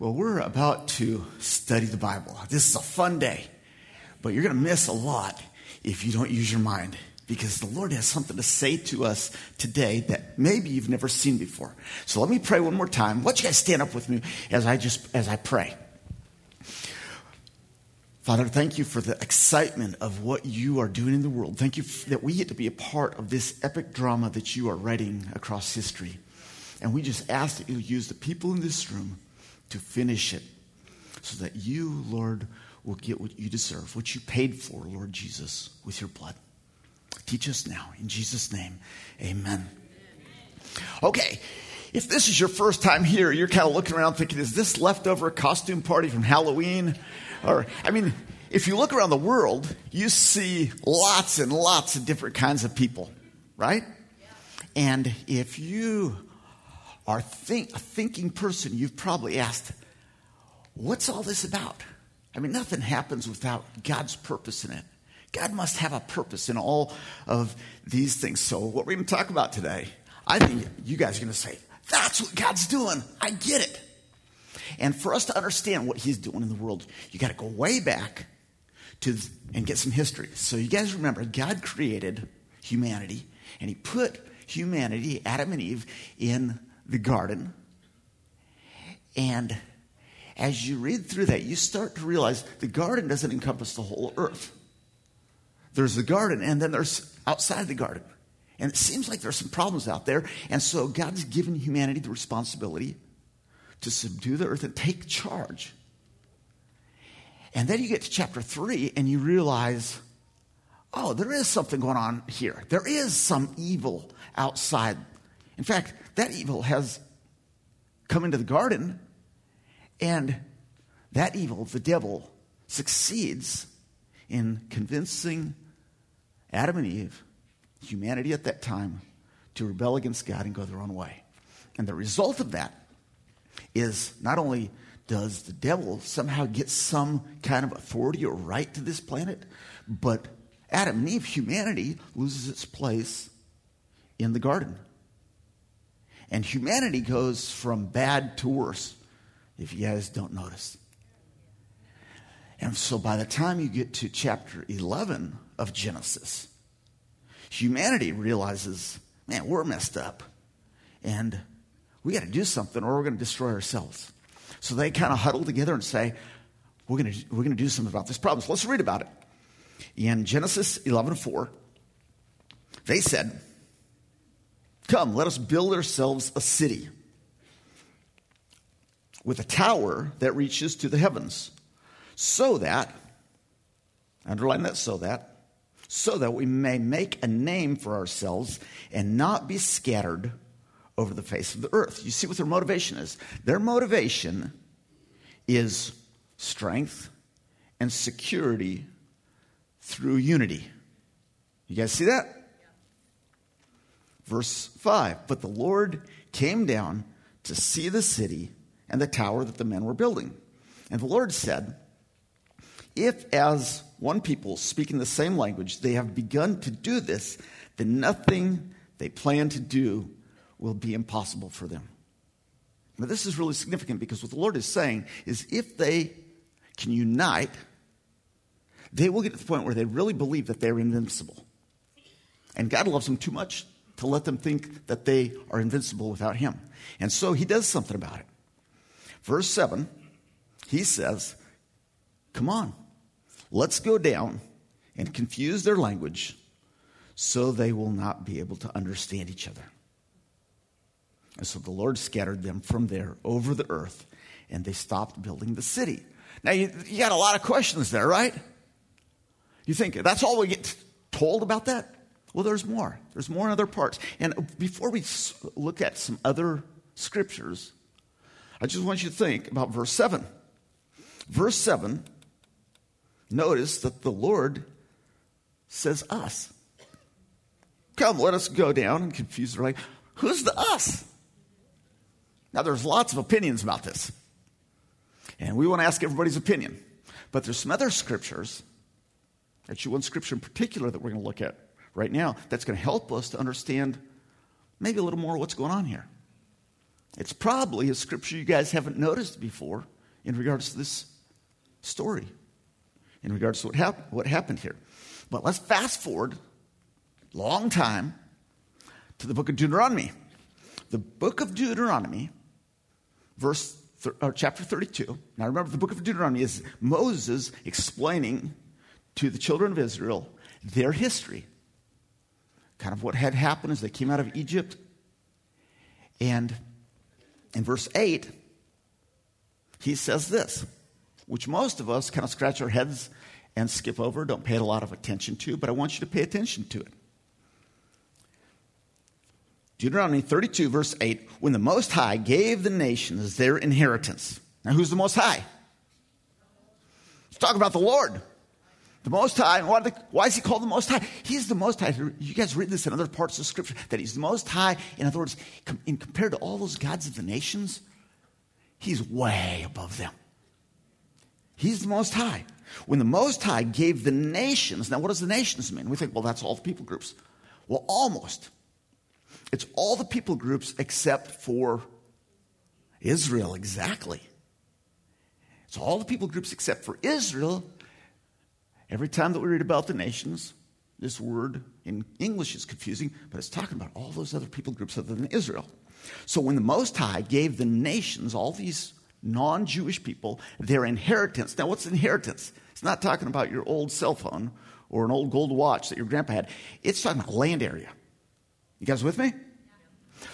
Well, we're about to study the Bible. This is a fun day, but you're going to miss a lot if you don't use your mind because the Lord has something to say to us today that maybe you've never seen before. So let me pray one more time. Why don't you guys stand up with me as I just as I pray. Father, thank you for the excitement of what you are doing in the world. Thank you that we get to be a part of this epic drama that you are writing across history. And we just ask that you use the people in this room to finish it so that you, Lord, will get what you deserve, what you paid for, Lord Jesus, with your blood. Teach us now. In Jesus' name, amen. Okay, if this is your first time here, you're kind of looking around thinking, is this leftover costume party from Halloween? Or, I mean, if you look around the world, you see lots and lots of different kinds of people, right? And if you are think, a thinking person, you've probably asked, what's all this about? I mean, nothing happens without God's purpose in it. God must have a purpose in all of these things. So, what we're going to talk about today, I think you guys are going to say, that's what God's doing. I get it. And for us to understand what He's doing in the world, you got to go way back to and get some history. So, you guys remember, God created humanity, and He put humanity, Adam and Eve, in the garden. And as you read through that, you start to realize the garden doesn't encompass the whole earth. There's the garden, and then there's outside the garden. And it seems like there's some problems out there. And so God's given humanity the responsibility to subdue the earth and take charge. And then you get to chapter three, and you realize, oh, there is something going on here. There is some evil outside. In fact, that evil has come into the garden, and that evil, the devil, succeeds in convincing Adam and Eve, humanity at that time, to rebel against God and go their own way. And the result of that is not only does the devil somehow get some kind of authority or right to this planet, but Adam and Eve, humanity, loses its place in the garden. And humanity goes from bad to worse, if you guys don't notice. And so by the time you get to chapter 11 of Genesis, humanity realizes, man, we're messed up. And we got to do something or we're going to destroy ourselves. So they kind of huddle together and say, we're going to, we're going to do something about this problem. So let's read about it. In Genesis 11 4, they said, Come, let us build ourselves a city with a tower that reaches to the heavens, so that, underline that, so that, so that we may make a name for ourselves and not be scattered over the face of the earth. You see what their motivation is? Their motivation is strength and security through unity. You guys see that? Verse 5 But the Lord came down to see the city and the tower that the men were building. And the Lord said, If as one people speaking the same language they have begun to do this, then nothing they plan to do will be impossible for them. Now, this is really significant because what the Lord is saying is if they can unite, they will get to the point where they really believe that they're invincible. And God loves them too much to let them think that they are invincible without him. And so he does something about it. Verse 7, he says, Come on, let's go down and confuse their language so they will not be able to understand each other. And so the Lord scattered them from there over the earth, and they stopped building the city. Now, you, you got a lot of questions there, right? You think that's all we get told about that? Well, there's more. There's more in other parts. And before we look at some other scriptures, I just want you to think about verse 7. Verse 7, notice that the Lord says us. Come, let us go down and confuse the right. Who's the us? Now, there's lots of opinions about this. And we want to ask everybody's opinion. But there's some other scriptures, actually, one scripture in particular that we're going to look at right now that's going to help us to understand maybe a little more what's going on here. It's probably a scripture you guys haven't noticed before in regards to this story, in regards to what, hap- what happened here. But let's fast forward, long time, to the book of Deuteronomy. The book of Deuteronomy, verse th- or chapter 32. Now remember, the book of Deuteronomy is Moses explaining to the children of Israel their history, kind of what had happened as they came out of Egypt. And in verse 8, he says this, which most of us kind of scratch our heads and skip over, don't pay a lot of attention to, but I want you to pay attention to it. Deuteronomy 32, verse 8, when the Most High gave the nations their inheritance. Now, who's the Most High? Let's talk about the Lord. The Most High. Why, the, why, is he called the Most High? He's the Most High. You guys read this in other parts of Scripture that he's the Most High. In other words, in, compared to all those gods of the nations, he's way above them. He's the Most High. When the Most High gave the nations, now what does the nations mean? We think, well, that's all the people groups. Well, almost. It's all the people groups except for Israel, exactly. It's all the people groups except for Israel. Every time that we read about the nations, this word in English is confusing, but it's talking about all those other people groups other than Israel. So when the Most High gave the nations, all these non Jewish people, their inheritance. Now, what's inheritance? It's not talking about your old cell phone or an old gold watch that your grandpa had, it's talking about land area. You guys with me?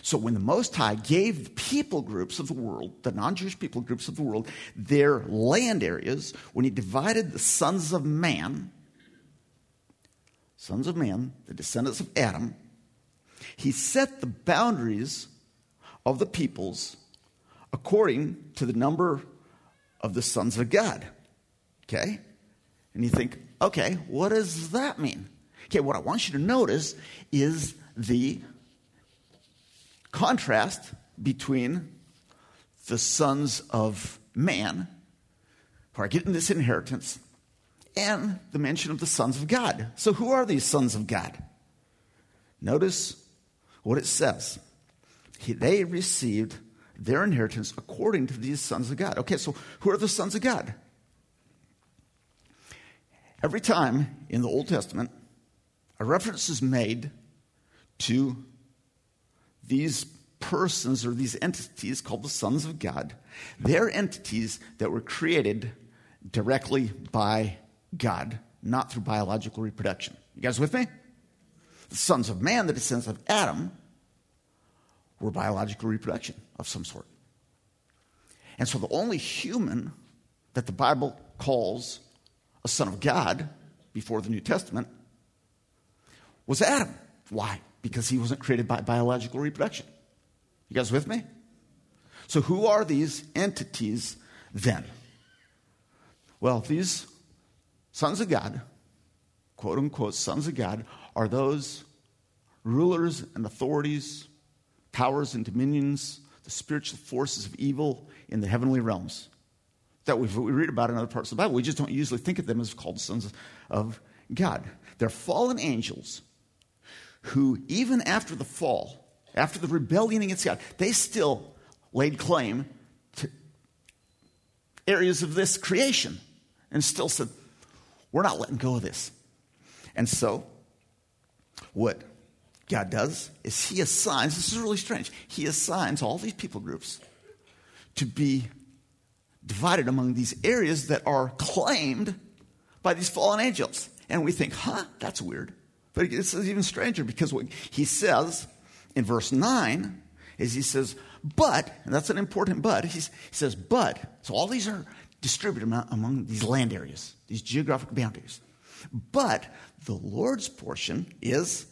So when the Most High gave the people groups of the world, the non Jewish people groups of the world, their land areas, when he divided the sons of man, sons of man, the descendants of Adam, he set the boundaries of the peoples according to the number of the sons of God. Okay? And you think, okay, what does that mean? Okay, what I want you to notice is the contrast between the sons of man, who are getting this inheritance, and the mention of the sons of God. So, who are these sons of God? Notice what it says. He, they received their inheritance according to these sons of God. Okay, so who are the sons of God? Every time in the Old Testament, a reference is made to these persons or these entities called the sons of God. They're entities that were created directly by God, not through biological reproduction. You guys with me? The sons of man, the descendants of Adam, were biological reproduction of some sort. And so the only human that the Bible calls a son of God before the New Testament was Adam. Why? Because he wasn't created by biological reproduction. You guys with me? So, who are these entities then? Well, these sons of God, quote unquote, sons of God, are those rulers and authorities, powers and dominions, the spiritual forces of evil in the heavenly realms that we read about in other parts of the Bible. We just don't usually think of them as called sons of God. They're fallen angels who, even after the fall, after the rebellion against God, they still laid claim to areas of this creation and still said, We're not letting go of this. And so, what God does is He assigns, this is really strange, He assigns all these people groups to be divided among these areas that are claimed by these fallen angels. And we think, huh, that's weird. But it's even stranger because what he says in verse 9 is he says, but, and that's an important but, he says, but, so all these are distributed among these land areas, these geographic boundaries. But the Lord's portion is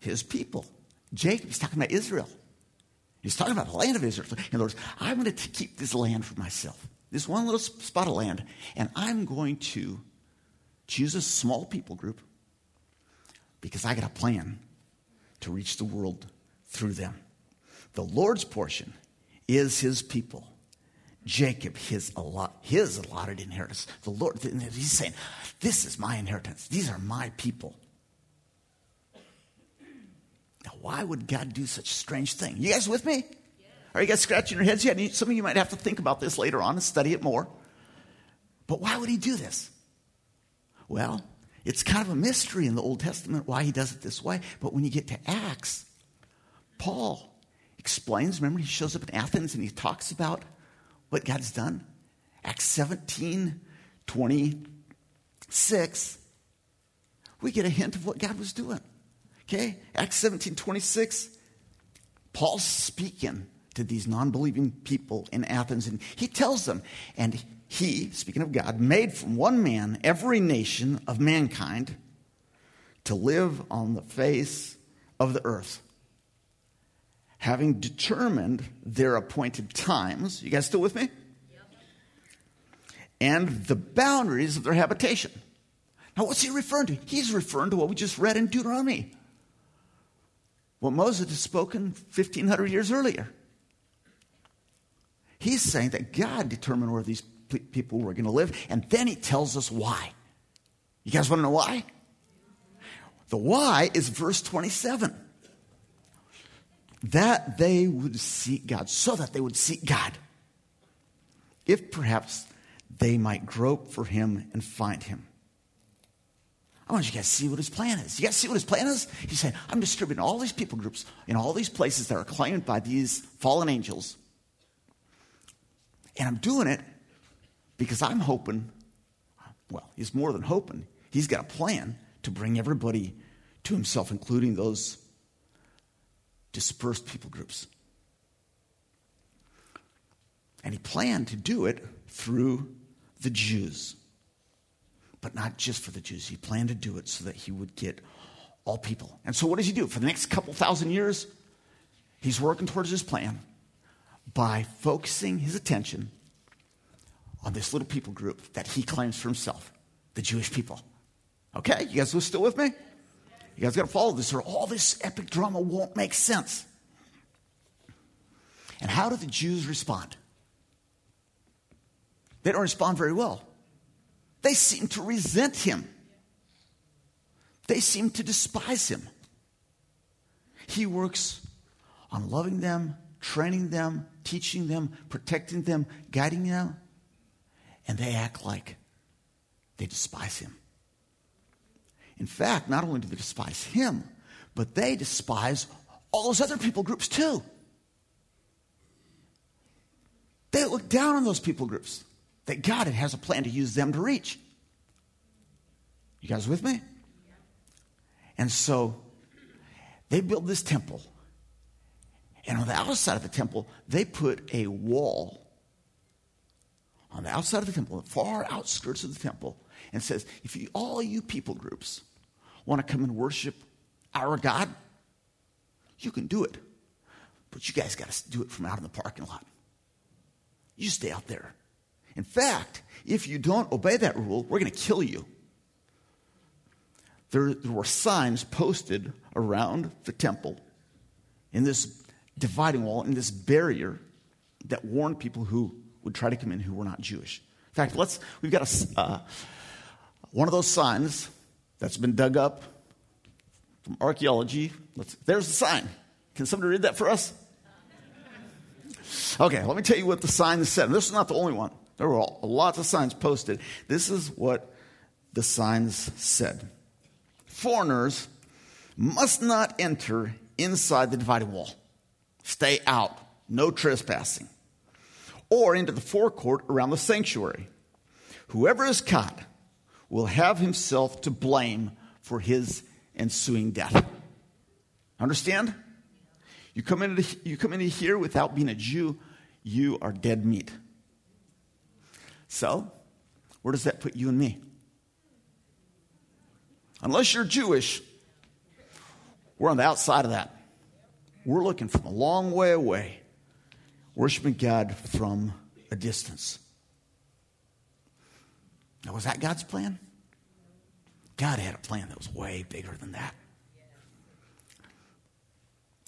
his people. Jacob, he's talking about Israel. He's talking about the land of Israel. In other words, I'm going to keep this land for myself, this one little spot of land, and I'm going to choose a small people group because I got a plan to reach the world through them. The Lord's portion is his people. Jacob, his, allot, his allotted inheritance. The Lord, he's saying, This is my inheritance. These are my people. Now, why would God do such a strange thing? You guys with me? Are you guys scratching your heads? yet? some of you might have to think about this later on and study it more. But why would he do this? Well, it's kind of a mystery in the Old Testament why he does it this way. But when you get to Acts, Paul explains. Remember, he shows up in Athens and he talks about what God's done. Acts 17 26. We get a hint of what God was doing. Okay? Acts 17 26. Paul's speaking to these non believing people in Athens, and he tells them, and he, speaking of God, made from one man every nation of mankind to live on the face of the earth. Having determined their appointed times, you guys still with me? Yep. And the boundaries of their habitation. Now, what's he referring to? He's referring to what we just read in Deuteronomy. What Moses had spoken 1,500 years earlier. He's saying that God determined where these people were going to live, and then he tells us why. You guys want to know why? The why is verse 27. That they would seek God, so that they would seek God. If perhaps they might grope for him and find him. I want you guys to see what his plan is. You guys see what his plan is? He said, I'm distributing all these people groups in all these places that are claimed by these fallen angels. And I'm doing it because I'm hoping, well, he's more than hoping, he's got a plan to bring everybody to himself, including those dispersed people groups. And he planned to do it through the Jews. But not just for the Jews. He planned to do it so that he would get all people. And so, what does he do? For the next couple thousand years, he's working towards his plan by focusing his attention on this little people group that he claims for himself, the Jewish people. Okay, you guys still with me? You guys got to follow this, or all this epic drama won't make sense. And how do the Jews respond? They don't respond very well. They seem to resent him, they seem to despise him. He works on loving them, training them, teaching them, protecting them, guiding them and they act like they despise him. In fact, not only do they despise him, but they despise all those other people groups too. They look down on those people groups that God has a plan to use them to reach. You guys with me? And so they build this temple. And on the outside of the temple, they put a wall on the outside of the temple, the far outskirts of the temple, and says, if you, all you people groups want to come and worship our God, you can do it. But you guys got to do it from out in the parking lot. You stay out there. In fact, if you don't obey that rule, we're going to kill you. There, there were signs posted around the temple in this dividing wall, in this barrier that warned people who would try to come in who were not Jewish. In fact, let's, we've got a, uh, one of those signs that's been dug up from archaeology. Let's, there's the sign. Can somebody read that for us? Okay, let me tell you what the sign said. this is not the only one. There were lots of signs posted. This is what the signs said Foreigners must not enter inside the dividing wall. Stay out. No trespassing or into the forecourt around the sanctuary. Whoever is caught will have himself to blame for his ensuing death. Understand? You come into, you come into here without being a Jew, you are dead meat. So, where does that put you and me? Unless you're Jewish, we're on the outside of that. We're looking from a long way away worshiping God from a distance. Now, was that God's plan? God had a plan that was way bigger than that.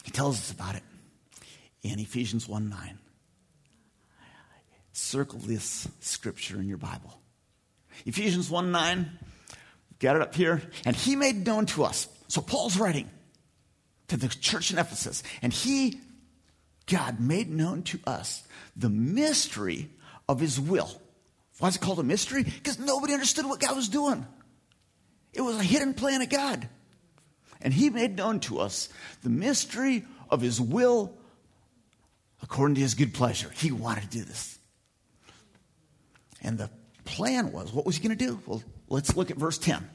He tells us about it in Ephesians 1 9. Circle this scripture in your Bible. Ephesians 1 9, got it up here. And he made known to us. So Paul's writing to the church in Ephesus, and he God made known to us the mystery of his will. Why is it called a mystery? Because nobody understood what God was doing. It was a hidden plan of God. And he made known to us the mystery of his will according to his good pleasure. He wanted to do this. And the plan was what was he going to do? Well, let's look at verse 10.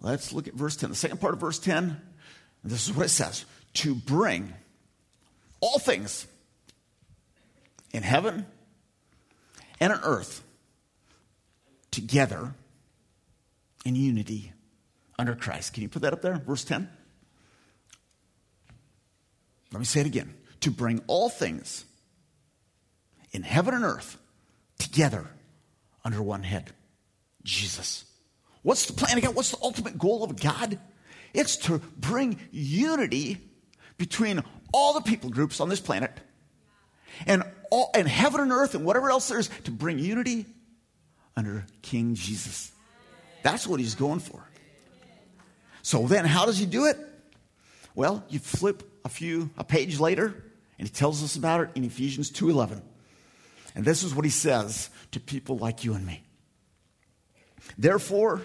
Let's look at verse 10. The second part of verse 10, this is what it says to bring all things in heaven and on earth together in unity under Christ. Can you put that up there? Verse 10. Let me say it again. To bring all things in heaven and earth together under one head Jesus. What's the plan again? What's the ultimate goal of God? It's to bring unity between all the people groups on this planet and, all, and heaven and earth and whatever else there is to bring unity under King Jesus. That's what he's going for. So then, how does he do it? Well, you flip a few a page later, and he tells us about it in Ephesians 2:11. And this is what he says to people like you and me. Therefore,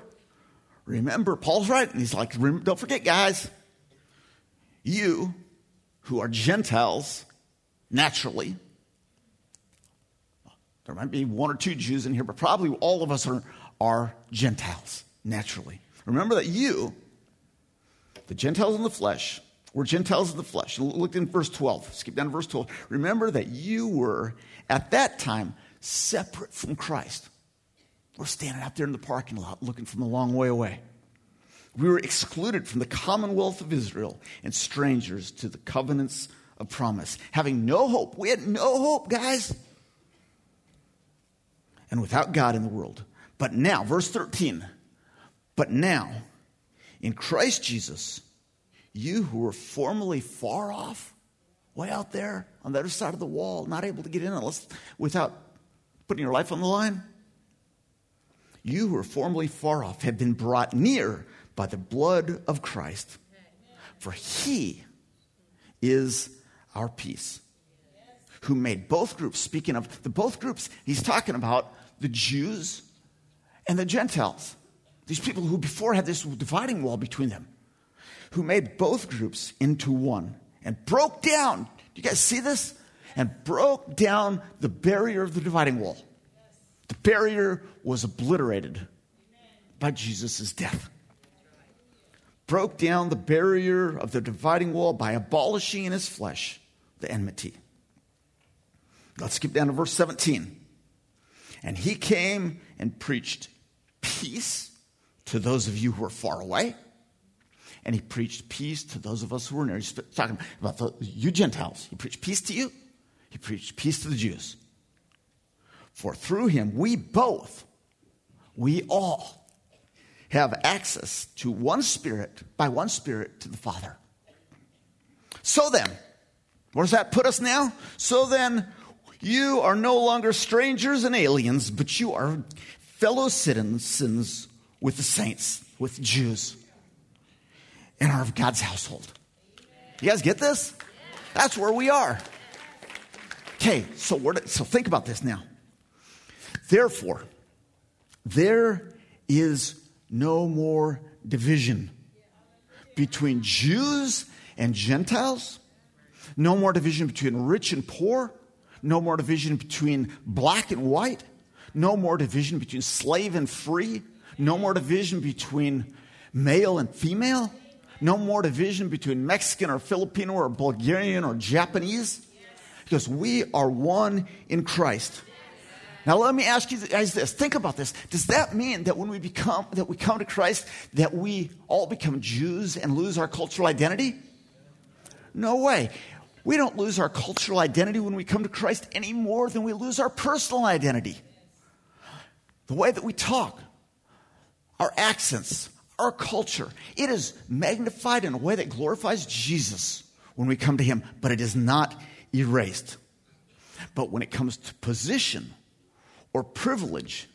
remember, Paul's right, and he's like, don't forget, guys, you who are Gentiles naturally, there might be one or two Jews in here, but probably all of us are, are Gentiles naturally. Remember that you, the Gentiles in the flesh, were Gentiles in the flesh. Look in verse 12. Skip down to verse 12. Remember that you were, at that time, separate from Christ. We're standing out there in the parking lot looking from a long way away. We were excluded from the commonwealth of Israel and strangers to the covenants of promise, having no hope. We had no hope, guys. And without God in the world. But now, verse 13, but now, in Christ Jesus, you who were formerly far off, way out there on the other side of the wall, not able to get in unless without putting your life on the line, you who were formerly far off have been brought near by the blood of Christ. For he is our peace. Who made both groups, speaking of the both groups, he's talking about the Jews and the Gentiles. These people who before had this dividing wall between them, who made both groups into one and broke down. Do you guys see this? And broke down the barrier of the dividing wall. The barrier was obliterated by Jesus' death broke down the barrier of the dividing wall by abolishing in his flesh the enmity. Let's skip down to verse 17. And he came and preached peace to those of you who are far away. And he preached peace to those of us who are near. He's talking about the, you Gentiles. He preached peace to you. He preached peace to the Jews. For through him, we both, we all, have access to one Spirit, by one Spirit, to the Father. So then, where does that put us now? So then, you are no longer strangers and aliens, but you are fellow citizens with the saints, with Jews, and are of God's household. You guys get this? That's where we are. Okay, so, so think about this now. Therefore, there is no more division between Jews and Gentiles, no more division between rich and poor, no more division between black and white, no more division between slave and free, no more division between male and female, no more division between Mexican or Filipino or Bulgarian or Japanese, because we are one in Christ. Now let me ask you guys this. Think about this. Does that mean that when we become that we come to Christ that we all become Jews and lose our cultural identity? No way. We don't lose our cultural identity when we come to Christ any more than we lose our personal identity. The way that we talk, our accents, our culture, it is magnified in a way that glorifies Jesus when we come to Him, but it is not erased. But when it comes to position, or privilege,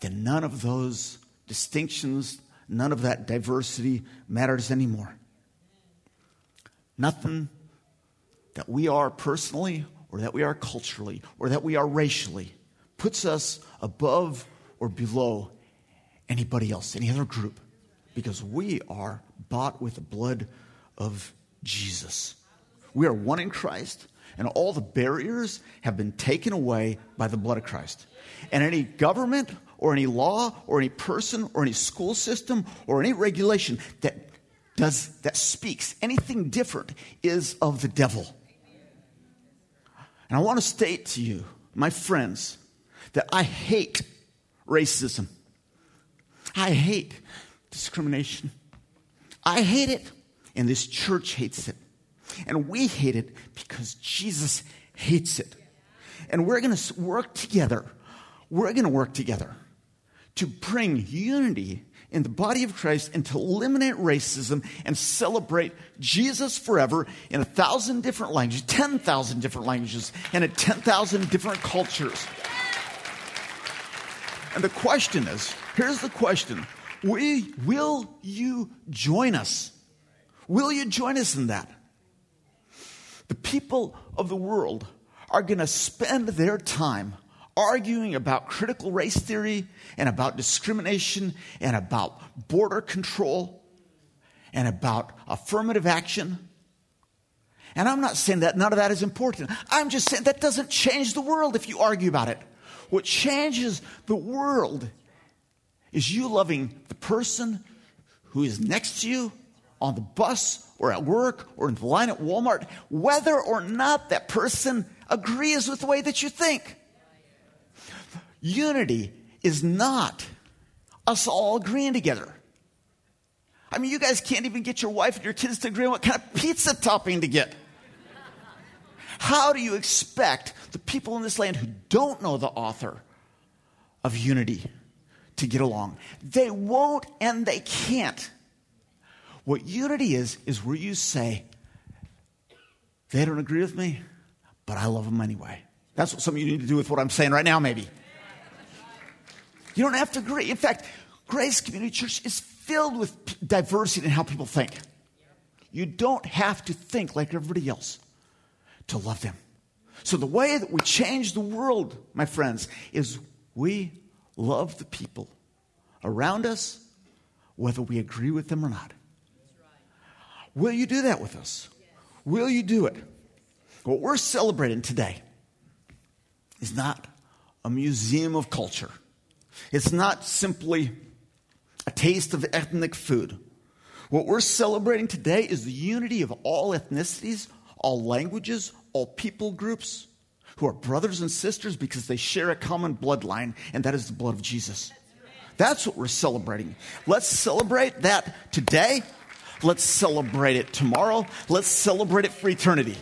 then none of those distinctions, none of that diversity matters anymore. Nothing that we are personally, or that we are culturally, or that we are racially, puts us above or below anybody else, any other group, because we are bought with the blood of Jesus. We are one in Christ, and all the barriers have been taken away by the blood of Christ. And any government or any law or any person or any school system or any regulation that does that speaks anything different is of the devil. And I want to state to you, my friends, that I hate racism. I hate discrimination. I hate it, and this church hates it. And we hate it because Jesus hates it. And we're going to work together. We're going to work together to bring unity in the body of Christ and to eliminate racism and celebrate Jesus forever in a thousand different languages, 10,000 different languages, and in 10,000 different cultures. And the question is here's the question we, Will you join us? Will you join us in that? The people of the world are going to spend their time arguing about critical race theory and about discrimination and about border control and about affirmative action. And I'm not saying that none of that is important. I'm just saying that doesn't change the world if you argue about it. What changes the world is you loving the person who is next to you on the bus or at work or in the line at Walmart, whether or not that person agrees with the way that you think. Unity is not us all agreeing together. I mean, you guys can't even get your wife and your kids to agree on what kind of pizza topping to get. How do you expect the people in this land who don't know the author of unity to get along? They won't and they can't. What unity is, is where you say, they don't agree with me, but I love them anyway. That's what some of you need to do with what I'm saying right now, maybe. You don't have to agree. In fact, Grace Community Church is filled with diversity in how people think. You don't have to think like everybody else to love them. So, the way that we change the world, my friends, is we love the people around us, whether we agree with them or not. Will you do that with us? Will you do it? What we're celebrating today is not a museum of culture. It's not simply a taste of ethnic food. What we're celebrating today is the unity of all ethnicities, all languages, all people groups who are brothers and sisters because they share a common bloodline, and that is the blood of Jesus. That's what we're celebrating. Let's celebrate that today. Let's celebrate it tomorrow. Let's celebrate it for eternity.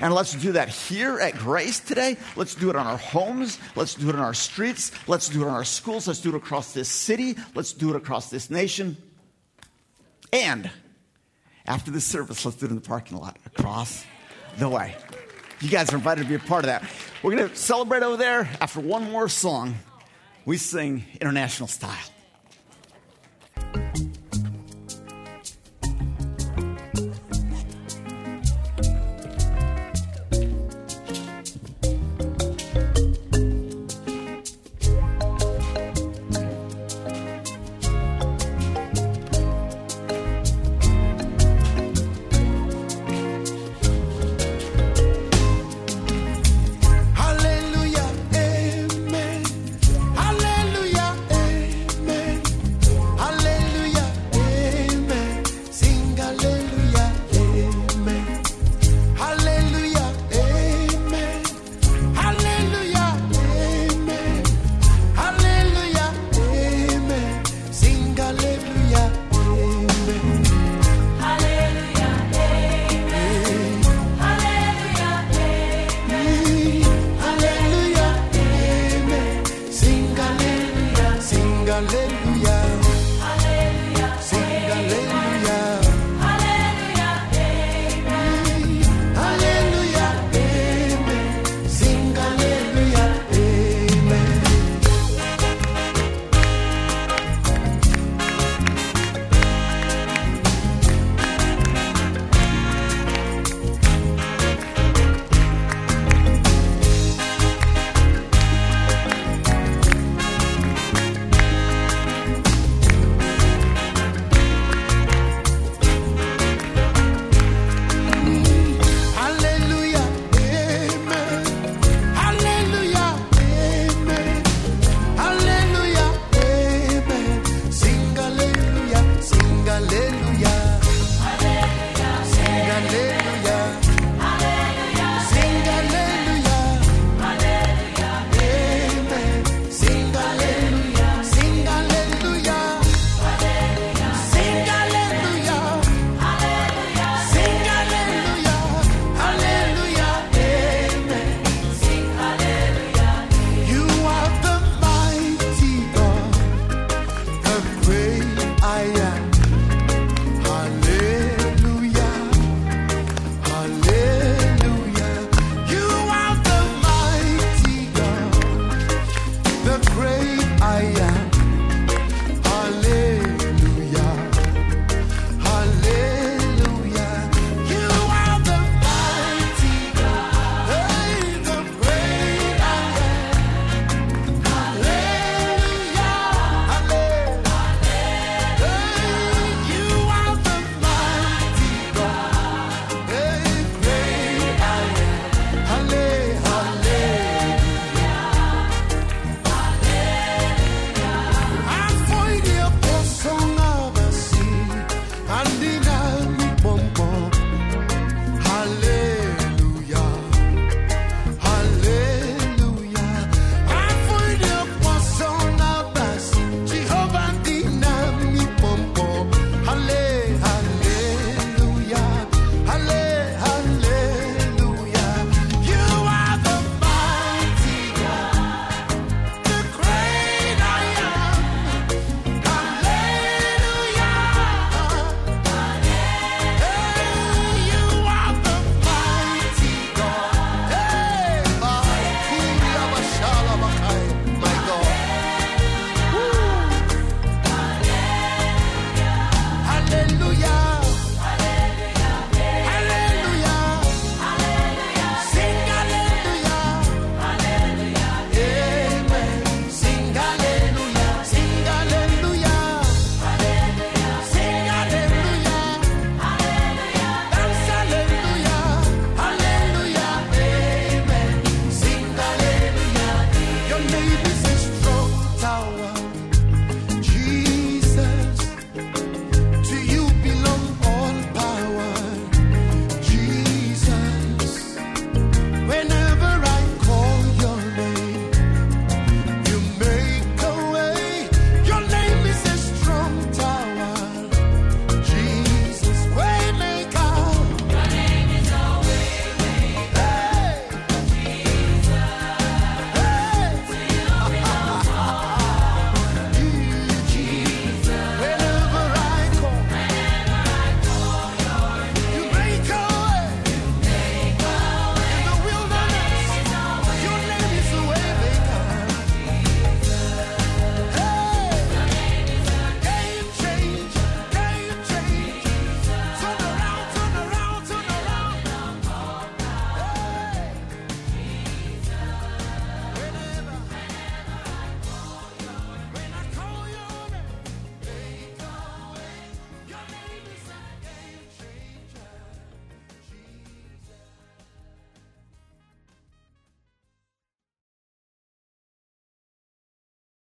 And let's do that here at Grace today. Let's do it on our homes. Let's do it on our streets. Let's do it on our schools. Let's do it across this city. Let's do it across this nation. And after this service, let's do it in the parking lot across the way. You guys are invited to be a part of that. We're going to celebrate over there. After one more song, we sing international style.